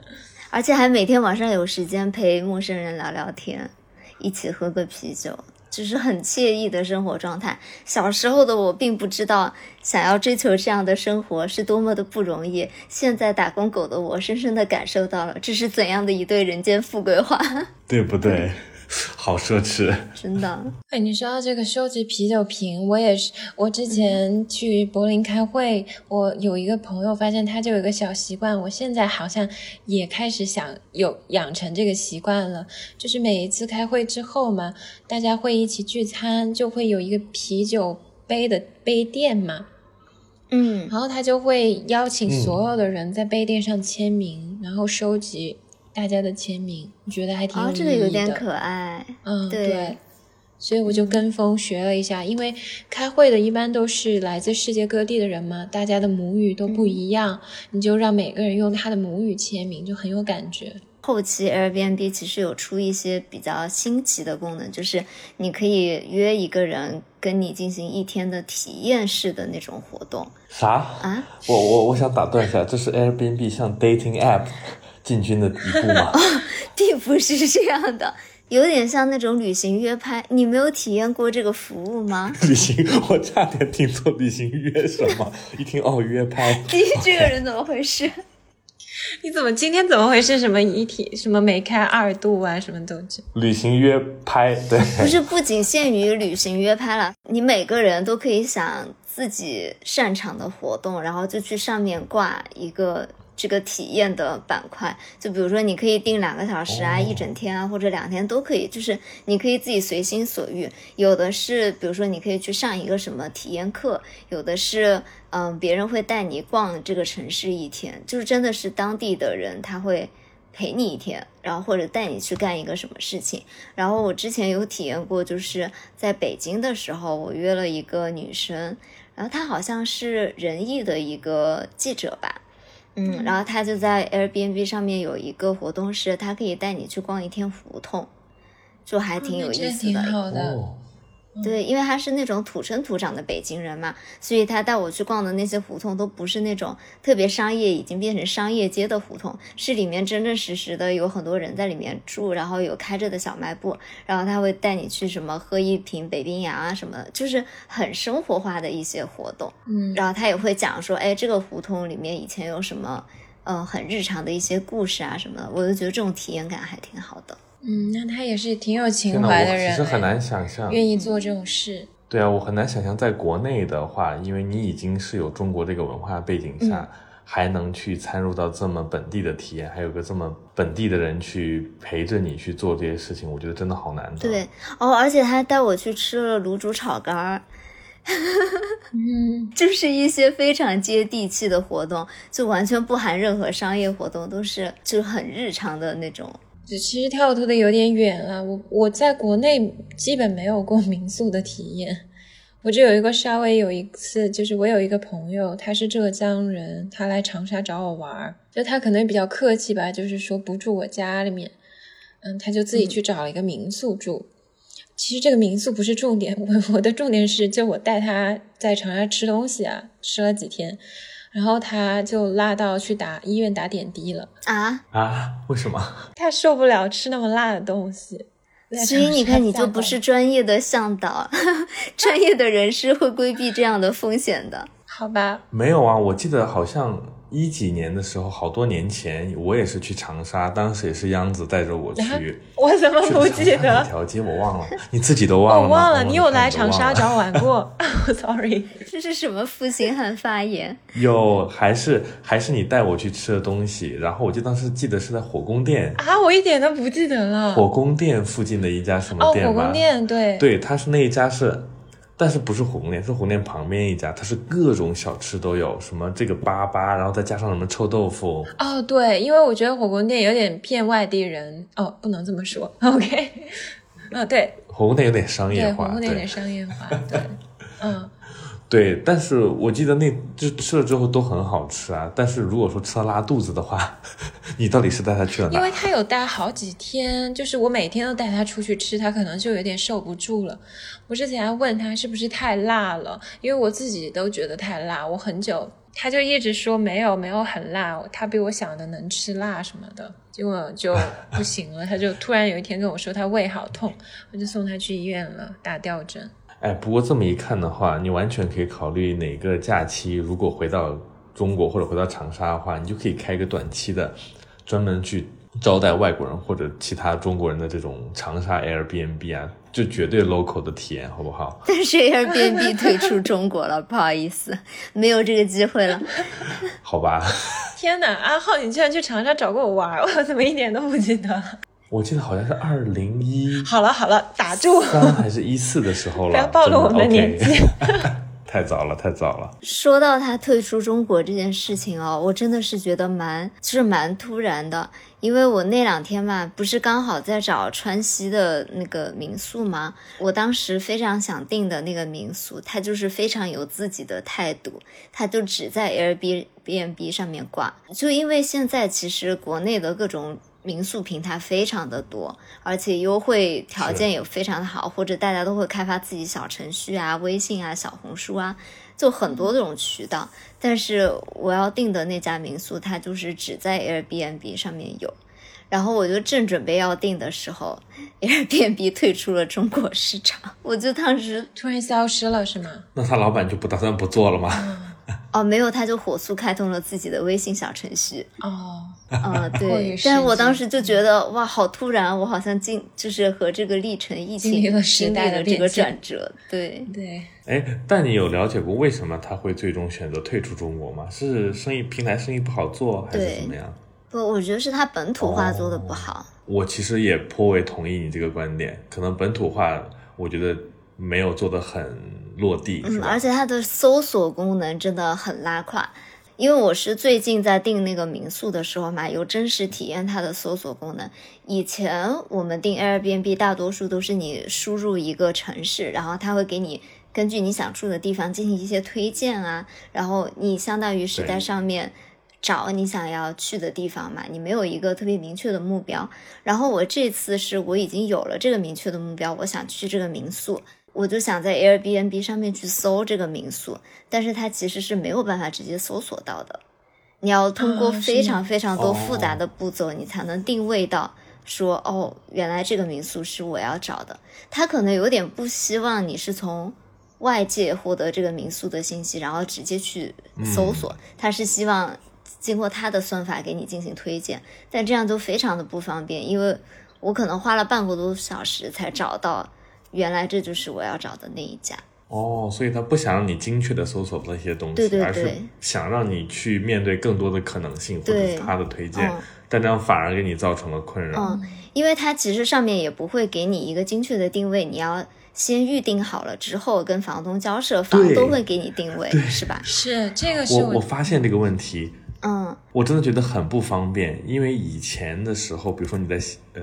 而且还每天晚上有时间陪陌生人聊聊天，一起喝个啤酒，就是很惬意的生活状态。小时候的我并不知道，想要追求这样的生活是多么的不容易。现在打工狗的我，深深的感受到了这是怎样的一对人间富贵花，对不对？好奢侈。真的。哎，你说到这个收集啤酒瓶，我也是。我之前去柏林开会，我有一个朋友发现他就有一个小习惯，我现在好像也开始想有养成这个习惯了。就是每一次开会之后嘛，大家会一起聚餐，就会有一个啤酒杯的杯垫嘛，嗯，然后他就会邀请嗯所有的人在杯垫上签名，然后收集大家的签名，我觉得还挺哦，有这个有。点可爱。嗯，对对，所以我就跟风学了一下，因为开会的一般都是来自世界各地的人嘛，大家的母语都不一样，你就让每个人用他的母语签名，就很有感觉。后期 Airbnb 其实有出一些比较新奇的功能，就是你可以约一个人跟你进行一天的体验式的那种活动啥？啊。我我我想打断一下，这是 Airbnb 像 dating app 进军的一步吗？并不是这样的，有点像那种旅行约拍。你没有体验过这个服务吗？旅行，我差点听错旅行约什么，一听哦约拍，你，这个人怎么回事？你怎么今天怎么回事？什么一体什么梅开二度啊，什么东西。旅行约拍，对，不是，不仅限于旅行约拍了，你每个人都可以想自己擅长的活动，然后就去上面挂一个这个体验的板块。就比如说，你可以定两个小时啊、哦一整天啊，或者两天都可以，就是你可以自己随心所欲。有的是，比如说你可以去上一个什么体验课，有的是。嗯，别人会带你逛这个城市一天，就是真的是当地的人，他会陪你一天，然后或者带你去干一个什么事情。然后我之前有体验过，就是在北京的时候，我约了一个女生，然后她好像是仁义的一个记者吧，嗯，然后他就在 Airbnb 上面有一个活动是，他可以带你去逛一天胡同，就还挺有意思的。好的。哦，对，因为他是那种土生土长的北京人嘛，所以他带我去逛的那些胡同都不是那种特别商业，已经变成商业街的胡同，是里面真真实实的有很多人在里面住，然后有开着的小卖部，然后他会带你去什么喝一瓶北冰洋啊什么的，就是很生活化的一些活动。嗯，然后他也会讲说，哎，这个胡同里面以前有什么，呃，很日常的一些故事啊什么的，我就觉得这种体验感还挺好的。嗯，那他也是挺有情怀的人，其实很难想象。愿意做这种事。对啊，我很难想象在国内的话，因为你已经是有中国这个文化背景下，还能去参入到这么本地的体验，还有个这么本地的人去陪着你去做这些事情，我觉得真的好难得。对，哦，而且他还带我去吃了卤煮炒肝儿。嗯，就是一些非常接地气的活动，就完全不含任何商业活动，都是就是很日常的那种。就其实跳脱的有点远了。我我在国内基本没有过民宿的体验，我只有一个稍微有一次，就是我有一个朋友，他是浙江人，他来长沙找我玩儿，就他可能比较客气吧，就是说不住我家里面，嗯，他就自己去找了一个民宿住。其实这个民宿不是重点，我我的重点是，就我带他在长沙吃东西啊，吃了几天，然后他就辣到去打医院打点滴了，啊，啊？为什么？他受不了吃那么辣的东西。所以你看，你就不是专业的向导，专业的人士会规避这样的风险的。好吧？没有啊，我记得好像一几年的时候，好多年前，我也是去长沙，当时也是央子带着我去。我怎么不记得哪得？条街我忘了，你自己都忘了？我忘了，哦你有来长沙找我玩过？Sorry，这是什么负心汉发言？有，还是还是你带我去吃的东西，然后我就当时记得是在火宫殿，啊，我一点都不记得了。火宫殿附近的一家什么哦，店吧？火宫殿，对，对，它是那一家是，但是不是火锅店，是火锅店旁边一家，它是各种小吃都有，什么这个粑粑，然后再加上什么臭豆腐，哦，对，因为我觉得火锅店有点骗外地人，哦，不能这么说。OK，嗯，对。火锅店有点商业对，火化，宫殿有点商业化，对，嗯，对，但是我记得那就吃了之后都很好吃啊，但是如果说吃到拉肚子的话，你到底是带他去了哪？因为他有带好几天，就是我每天都带他出去吃，他可能就有点受不住了。我之前还问他是不是太辣了，因为我自己都觉得太辣，我很久他就一直说没有没有很辣，他比我想的能吃辣什么的，结果就不行了，他就突然有一天跟我说他胃好痛，我就送他去医院了，打吊针。哎，不过这么一看的话，你完全可以考虑哪个假期，如果回到中国或者回到长沙的话，你就可以开一个短期的，专门去招待外国人或者其他中国人的这种长沙 Airbnb 啊，就绝对 local 的体验，好不好？但是 Airbnb 退出中国了，不好意思，没有这个机会了。好吧，天哪，阿浩，你居然去长沙找过我玩，我怎么一点都不记得了？我记得好像是二零一好了好了，打住。三还是一四的时候了，不要暴露我们的年纪 太早了，太早了。说到他退出中国这件事情哦，我真的是觉得蛮，就是蛮突然的。因为我那两天嘛，不是刚好在找川西的那个民宿吗？我当时非常想订的那个民宿，他就是非常有自己的态度，他就只在 Airbnb 上面挂。就因为现在其实国内的各种民宿平台非常的多，而且优惠条件也非常的好，或者大家都会开发自己小程序啊、微信啊、小红书啊，就很多这种渠道。但是我要订的那家民宿，它就是只在 Airbnb 上面有。然后我就正准备要订的时候，Airbnb 退出了中国市场，我就当时突然消失了是吗？那他老板就不打算不做了吗？哦没有，他就火速开通了自己的微信小程序。哦，嗯，过于对。但是我当时就觉得哇，好突然，我好像进就是和这个历程一起经历了时代的这个转折。对，对，哎，但你有了解过为什么他会最终选择退出中国吗？是生意平台生意不好做，还是怎么样？不，我觉得是他本土化做的哦不好。我其实也颇为同意你这个观点，可能本土化，我觉得没有做的很落地，嗯，而且它的搜索功能真的很拉胯，因为我是最近在订那个民宿的时候嘛，有真实体验它的搜索功能。以前我们订 Airbnb 大多数都是你输入一个城市，然后它会给你根据你想住的地方进行一些推荐啊，然后你相当于是在上面找你想要去的地方嘛，你没有一个特别明确的目标。然后我这次是我已经有了这个明确的目标，我想去这个民宿，我就想在 Airbnb 上面去搜这个民宿，但是它其实是没有办法直接搜索到的，你要通过非常非常多哦复杂的步骤，你才能定位到说哦，原来这个民宿是我要找的。他可能有点不希望你是从外界获得这个民宿的信息，然后直接去搜索，他是希望经过他的算法给你进行推荐，但这样就非常的不方便，因为我可能花了半个多小时才找到，原来这就是我要找的那一家。哦，所以他不想让你精确的搜索那些东西，对对而是想让你去面对更多的可能性，或者对是他的推荐，嗯但这样反而给你造成了困扰。嗯，因为他其实上面也不会给你一个精确的定位，你要先预定好了之后跟房东交涉，房对东会给你定位，是吧？是这个是我我发现这个问题，嗯我真的觉得很不方便，因为以前的时候，比如说你在呃，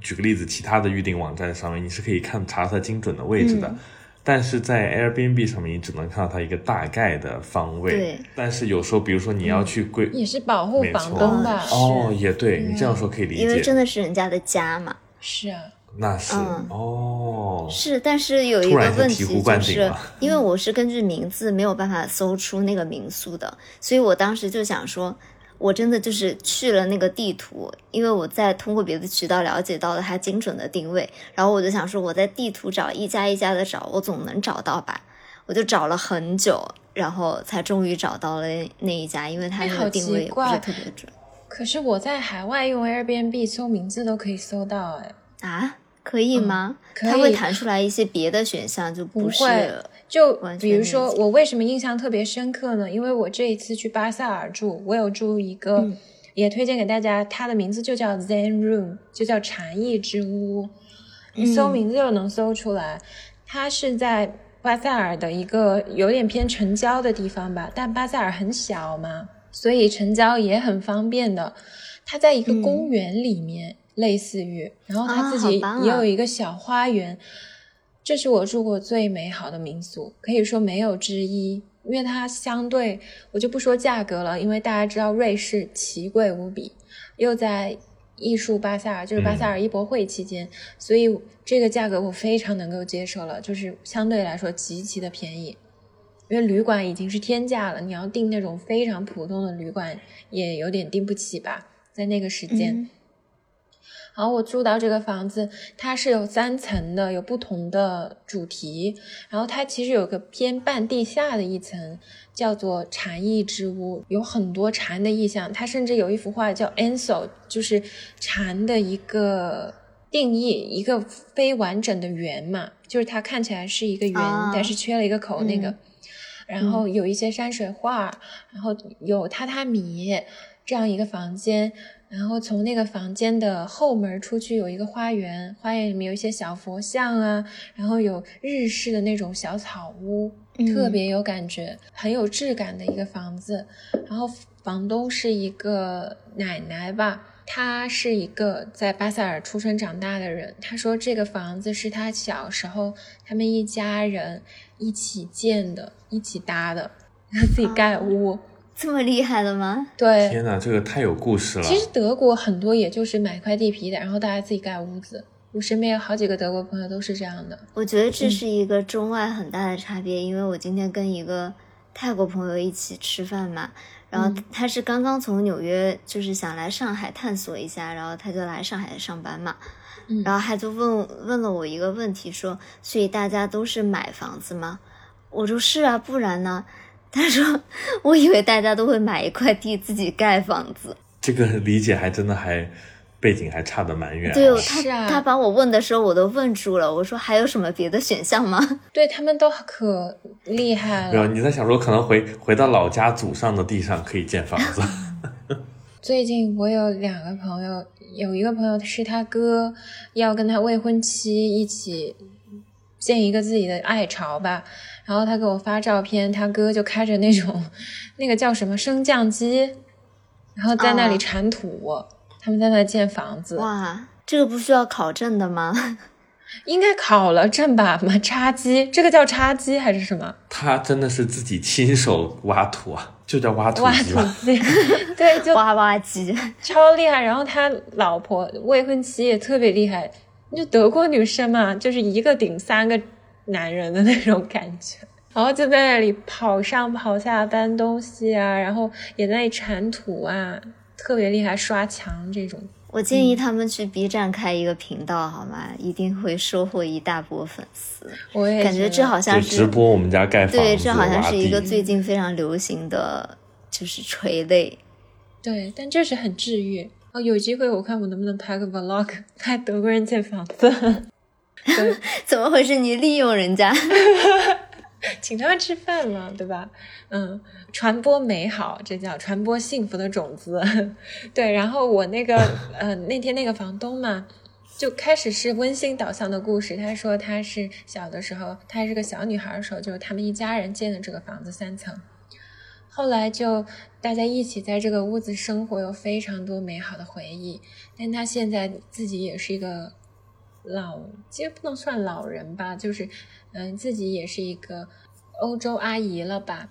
举个例子，其他的预订网站上面，你是可以看查它精准的位置的，嗯但是在 Airbnb 上面，你只能看到它一个大概的方位。对。但是有时候，比如说你要去贵，你是保护房东吧？哦，也对你这样说可以理解因为真。的是人家的家嘛。是啊，那是、嗯哦，是，但是有一个问题醍醐灌就是顶了，因为 我是根据名字没有办法搜出那个民宿的，所以我当时就想说，我真的就是去了那个地图，因为我在通过别的渠道了解到了它精准的定位，然后我就想说，我在地图找一家一家的找，我总能找到吧？我就找了很久，然后才终于找到了那一家，因为它那个定位也不是特别准可是我在海外用 Airbnb 搜名字都可以搜到，哎，啊。可以吗？嗯可它会弹出来一些别的选项，就不是会就完全比如说我为什么印象特别深刻呢？因为我这一次去巴塞尔住，我有住一个，嗯也推荐给大家，它的名字就叫 Zen Room，就叫禅意之屋。你搜嗯名字就能搜出来，它是在巴塞尔的一个有点偏城郊的地方吧，但巴塞尔很小嘛，所以城郊也很方便的。它在一个嗯公园里面，类似于，然后它啊自己也有一个小花园。这是我住过最美好的民宿，可以说没有之一。因为它相对，我就不说价格了，因为大家知道瑞士奇贵无比，又在艺术巴塞尔，就是巴塞尔艺博会期间，所以这个价格我非常能够接受了，就是相对来说极其的便宜。因为旅馆已经是天价了，你要订那种非常普通的旅馆也有点订不起吧，在那个时间。嗯然后我住到这个房子，它是有三层的，有不同的主题。然后它其实有个偏半地下的一层，叫做禅意之屋，有很多禅的意象。它甚至有一幅画叫 Ansel，就是禅的一个定义，一个非完整的圆嘛，就是它看起来是一个圆，啊但是缺了一个口那个。嗯然后有一些山水画，然后有榻榻米这样一个房间，然后从那个房间的后门出去有一个花园，花园里面有一些小佛像啊，然后有日式的那种小草屋，嗯特别有感觉，很有质感的一个房子。然后房东是一个奶奶吧。她是一个在巴塞尔出生长大的人。她说这个房子是她小时候他们一家人一起建的，一起搭的，自己盖屋。这么厉害的吗？对，天哪，这个太有故事了。其实德国很多也就是买块地皮的，然后大家自己盖屋子。我身边有好几个德国朋友都是这样的。我觉得这嗯是一个中外很大的差别，因为我今天跟一个泰国朋友一起吃饭嘛，然后嗯他是刚刚从纽约，就是想来上海探索一下，然后他就来上海上班嘛，嗯然后他就问问了我一个问题，说，所以大家都是买房子吗？我说是啊，不然呢？他说，我以为大家都会买一块地自己盖房子。这个理解还真的还背景还差得蛮远、啊。对，他、是啊他把我问的时候，我都问住了。我说还有什么别的选项吗？对他们都可厉害没有，了。你在想说可能回回到老家祖上的地上可以建房子。最近我有两个朋友，有一个朋友是他哥要跟他未婚妻一起建一个自己的爱巢吧，然后他给我发照片，他哥就开着那种那个叫什么升降机，然后在那里哦铲土，他们在那建房子，哇，这个不需要考证的吗？应该考了证吧？什么插机？这个叫插机还是什么？他真的是自己亲手挖土啊，就叫挖土。机？对，就挖挖机，超厉害。然后他老婆未婚妻也特别厉害，就德国女生嘛，就是一个顶三个男人的那种感觉。然后就在那里跑上跑下搬东西啊，然后也在那里铲土啊，特别厉害，刷墙这种。我建议他们去 B 站开一个频道，好吗？一定会收获一大波粉丝。我也感觉这好像是直播我们家盖房子，对，这好像是一个最近非常流行的，就是垂泪。对，但这是很治愈。哦，有机会我看我能不能拍个 vlog，拍德国人建房子，对，怎么回事？你利用人家？请他们吃饭嘛，对吧？嗯，传播美好，这叫传播幸福的种子。对，然后我那个呃那天那个房东嘛，就开始是温馨导向的故事。他说他是小的时候，她还是个小女孩的时候，就是他们一家人建的这个房子三层。后来就大家一起在这个屋子生活，有非常多美好的回忆。但他现在自己也是一个老，其实不能算老人吧，就是嗯、自己也是一个欧洲阿姨了吧。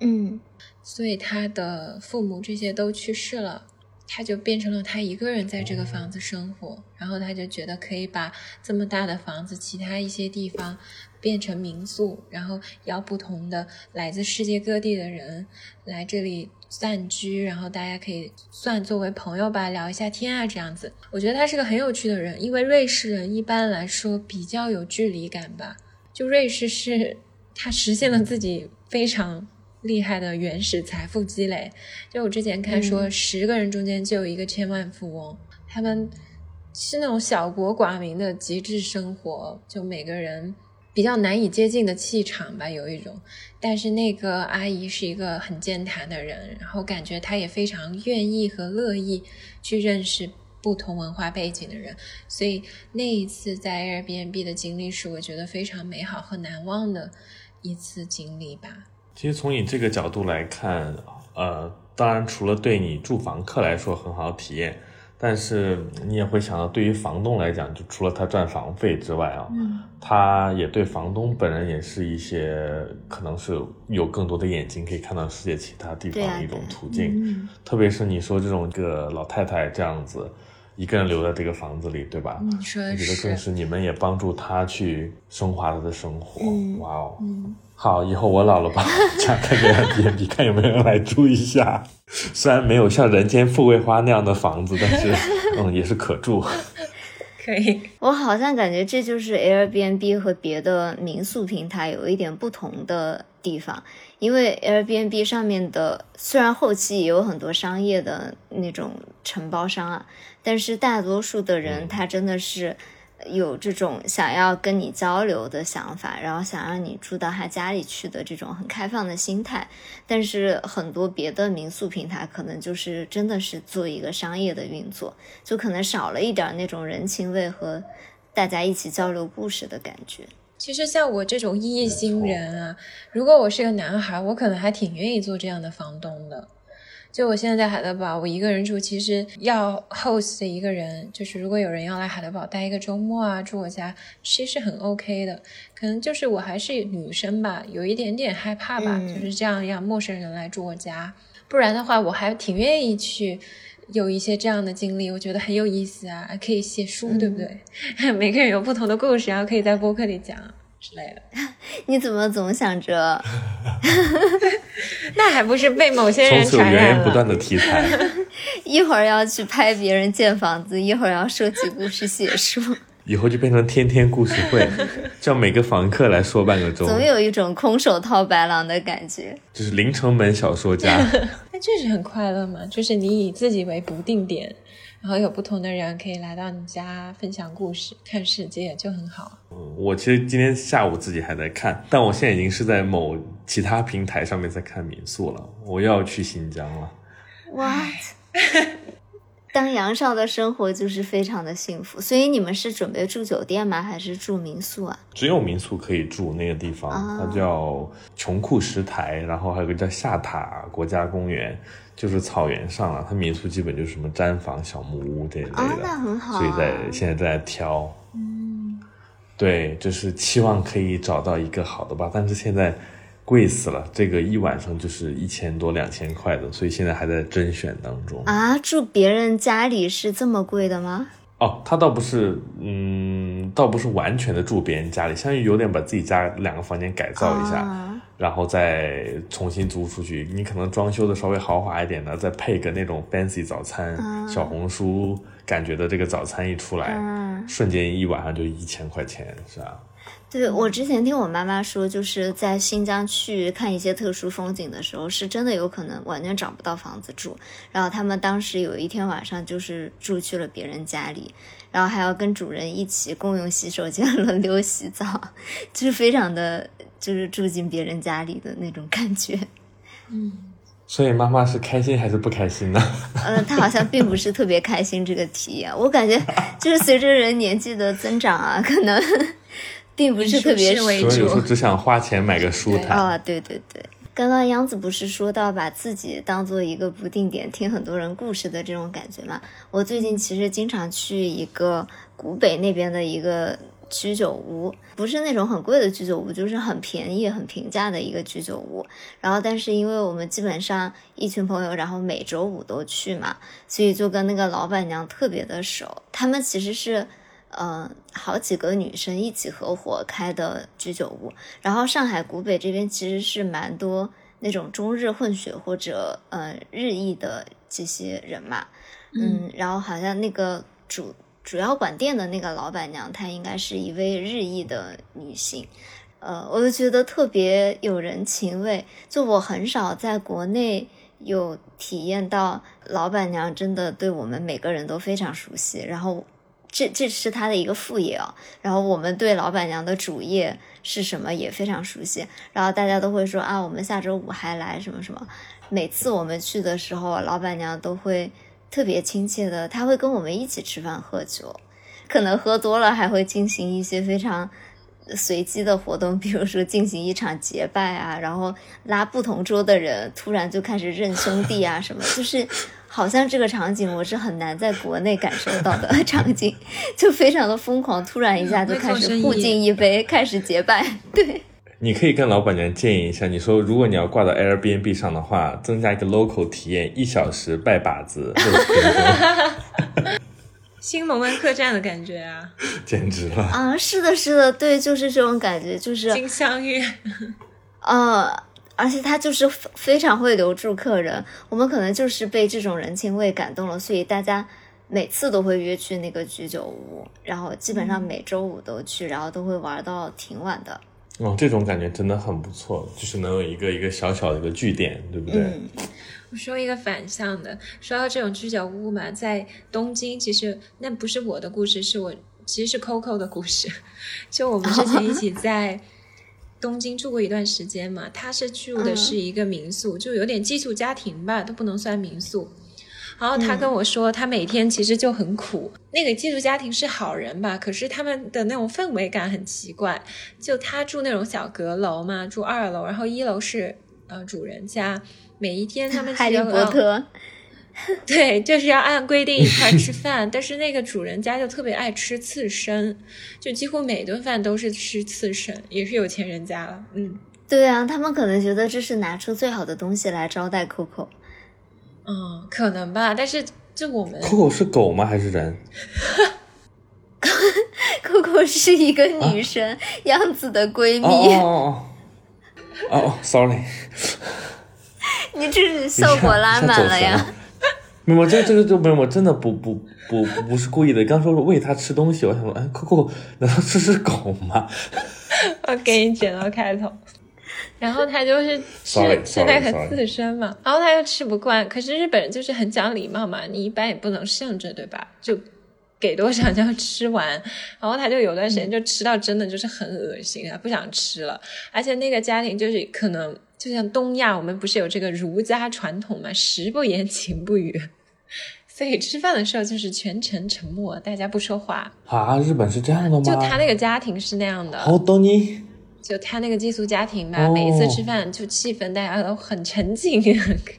嗯，所以他的父母这些都去世了，他就变成了他一个人在这个房子生活，然后他就觉得可以把这么大的房子，其他一些地方变成民宿，然后邀不同的来自世界各地的人来这里暂居，然后大家可以算作为朋友吧，聊一下天啊这样子。我觉得他是个很有趣的人，因为瑞士人一般来说比较有距离感吧，就瑞士是他实现了自己非常厉害的原始财富积累。就我之前看说，十个人中间就有一个千万富翁，他们是那种小国寡民的极致生活，就每个人比较难以接近的气场吧，有一种。但是那个阿姨是一个很健谈的人，然后感觉她也非常愿意和乐意去认识不同文化背景的人，所以那一次在 Airbnb 的经历是我觉得非常美好和难忘的一次经历吧。其实从你这个角度来看，呃，当然除了对你住房客来说很好体验，但是你也会想到，对于房东来讲，就除了他赚房费之外啊，嗯，他也对房东本人也是一些可能是有更多的眼睛可以看到世界其他地方的一种途径。嗯特别是你说这种一个老太太这样子，一个人留在这个房子里，对吧？你说的我觉得更是，你们也帮助他去升华他的生活。嗯哇哦，嗯，好，以后我老了吧，想开个 Airbnb，看有没有人来住一下。虽然没有像人间富贵花那样的房子，但是 嗯，也是可住。可以，我好像感觉这就是 Airbnb 和别的民宿平台有一点不同的地方，因为 Airbnb 上面的虽然后期也有很多商业的那种承包商啊，但是大多数的人嗯他真的是有这种想要跟你交流的想法，然后想让你住到他家里去的这种很开放的心态。但是很多别的民宿平台可能就是真的是做一个商业的运作，就可能少了一点那种人情味和大家一起交流故事的感觉。其实像我这种异性人啊，如果我是个男孩，我可能还挺愿意做这样的房东的。就我现在在海德堡，我一个人住，其实要 host 一个人，就是如果有人要来海德堡待一个周末啊，住我家，其实很 OK 的。可能就是我还是女生吧，有一点点害怕吧，嗯就是这样让陌生人来住我家。不然的话，我还挺愿意去有一些这样的经历，我觉得很有意思啊，还可以写书，对不对？每个人有不同的故事，然后可以在播客里讲之类的。你怎么总想着 那还不是被某些从此有人传染源源不断？的题材。一会儿要去拍别人建房子，一会儿要收集故事写书，以后就变成天天故事会，叫每个房客来说半个钟，总有一种空手套白狼的感觉。就是零成本小说家。那确实很快乐嘛，就是你以自己为不定点，然后有不同的人可以来到你家分享故事、看世界，就很好。嗯我其实今天下午自己还在看，但我现在已经是在某其他平台上面在看民宿了。我又要去新疆了。What？当杨少的生活就是非常的幸福。所以你们是准备住酒店吗？还是住民宿啊？只有民宿可以住那个地方，啊它叫琼库什台，然后还有个叫下塔国家公园，就是草原上了。它民宿基本就是什么毡房、小木屋这一类的，啊，那很好、啊。所以在现在在挑。嗯，对，就是期望可以找到一个好的吧，但是现在贵死了，这个一晚上就是一千多、两千块的，所以现在还在甄选当中。啊，住别人家里是这么贵的吗？哦，他倒不是，嗯，倒不是完全的住别人家里，相当于有点把自己家两个房间改造一下，啊然后再重新租出去。你可能装修的稍微豪华一点的，再配个那种 fancy 早餐，小红书感觉的这个早餐一出来，嗯瞬间一晚上就一千块钱，是吧？对，我之前听我妈妈说，就是在新疆去看一些特殊风景的时候，是真的有可能完全找不到房子住。然后他们当时有一天晚上就是住去了别人家里，然后还要跟主人一起共用洗手间，轮流洗澡，就是非常的就是住进别人家里的那种感觉。嗯所以妈妈是开心还是不开心呢？嗯，她好像并不是特别开心这个体验，我感觉就是随着人年纪的增长啊，可能 并不是特别为所以有时候。只想花钱买个舒坦。啊，对对对。刚刚杨子不是说到把自己当做一个不定点，听很多人故事的这种感觉嘛？我最近其实经常去一个古北那边的一个居酒屋，不是那种很贵的居酒屋，就是很便宜、很平价的一个居酒屋。然后，但是因为我们基本上一群朋友，然后每周五都去嘛，所以就跟那个老板娘特别的熟。他们其实是。呃，好几个女生一起合伙开的居酒屋，然后上海古北这边其实是蛮多那种中日混血或者呃日裔的这些人嘛，嗯，然后好像那个主主要管店的那个老板娘，她应该是一位日裔的女性，呃，我就觉得特别有人情味，就我很少在国内有体验到老板娘真的对我们每个人都非常熟悉，然后。这这是她的一个副业啊，然后我们对老板娘的主业是什么也非常熟悉，然后大家都会说啊，我们下周五还来什么什么。每次我们去的时候，老板娘都会特别亲切的，他会跟我们一起吃饭喝酒，可能喝多了还会进行一些非常随机的活动，比如说进行一场结拜啊，然后拉不同桌的人突然就开始认兄弟啊什么，就是。好像这个场景我是很难在国内感受到的 场景，就非常的疯狂，突然一下就开始互敬一杯，开始结拜。对，你可以跟老板娘建议一下，你说如果你要挂到 Airbnb 上的话，增加一个 local 体验，一小时拜把子，六十分钟，新龙门客栈的感觉啊，简直了！啊，是的，是的，对，就是这种感觉，就是金镶玉，呃，而且他就是非常会留住客人，我们可能就是被这种人情味感动了，所以大家每次都会约去那个居酒屋，然后基本上每周五都去，然后都会玩到挺晚的。哦，这种感觉真的很不错，就是能有一个一个小小的一个据点，对不对？嗯，我说一个反向的，说到这种居酒屋嘛，在东京，其实那不是我的故事，是我其实是 Coco 的故事。就我们之前一起在东京住过一段时间嘛，他是住的是一个民宿，就有点寄宿家庭吧，都不能算民宿。然后他跟我说，他每天其实就很苦。那个寄宿家庭是好人吧，可是他们的那种氛围感很奇怪。就他住那种小阁楼嘛，住二楼，然后一楼是呃主人家。每一天他们哈利波特，对，就是要按规定一块吃饭，但是那个主人家就特别爱吃刺身，就几乎每顿饭都是吃刺身，也是有钱人家了。嗯对啊，他们可能觉得这是拿出最好的东西来招待 Coco。嗯，可能吧，但是就我们 Coco 是狗吗？还是人？Coco 是一个女生，样子的闺蜜。哦哦哦哦，sorry，你这是效果拉满了呀！没有，这这个就没有，我真的不不不不是故意的。刚说是喂它吃东西，我想说，哎，Coco 难道这是狗吗？我给你剪到开头。然后他就是吃吃那个.刺身嘛，然后他又吃不惯。可是日本人就是很讲礼貌嘛，你一般也不能剩着，对吧？就给多少就要吃完。然后他就有段时间就吃到真的就是很恶心啊，不想吃了。而且那个家庭就是可能就像东亚，我们不是有这个儒家传统嘛，食不言，寝不语。所以吃饭的时候就是全程沉默，大家不说话。啊，日本是这样的吗？就他那个家庭是那样的，好多你就他那个寄宿家庭吧，哦每一次吃饭就气氛大家都很沉静，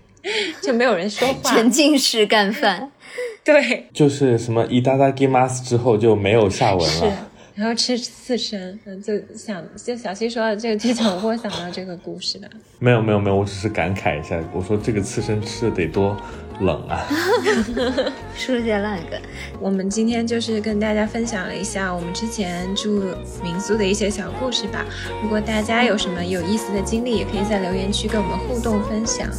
就没有人说话。沉浸式干饭，对，就是什么一哒哒 g i m a s 之后就没有下文了。。然后吃刺身，嗯，就想就小西说的这个剧情，我想到这个故事的。没有没有没有，我只是感慨一下，我说这个刺身吃的得多冷啊！说些烂梗。我们今天就是跟大家分享了一下我们之前住民宿的一些小故事吧。如果大家有什么有意思的经历，也可以在留言区跟我们互动分享。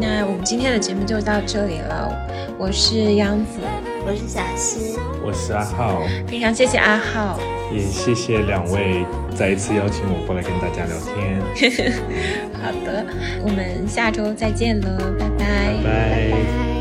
那我们今天的节目就到这里了，我是央子，我是小溪，我是阿浩，非常谢谢阿浩，也谢谢两位再一次邀请我过来跟大家聊天，好的，我们下周再见了，拜拜。拜拜。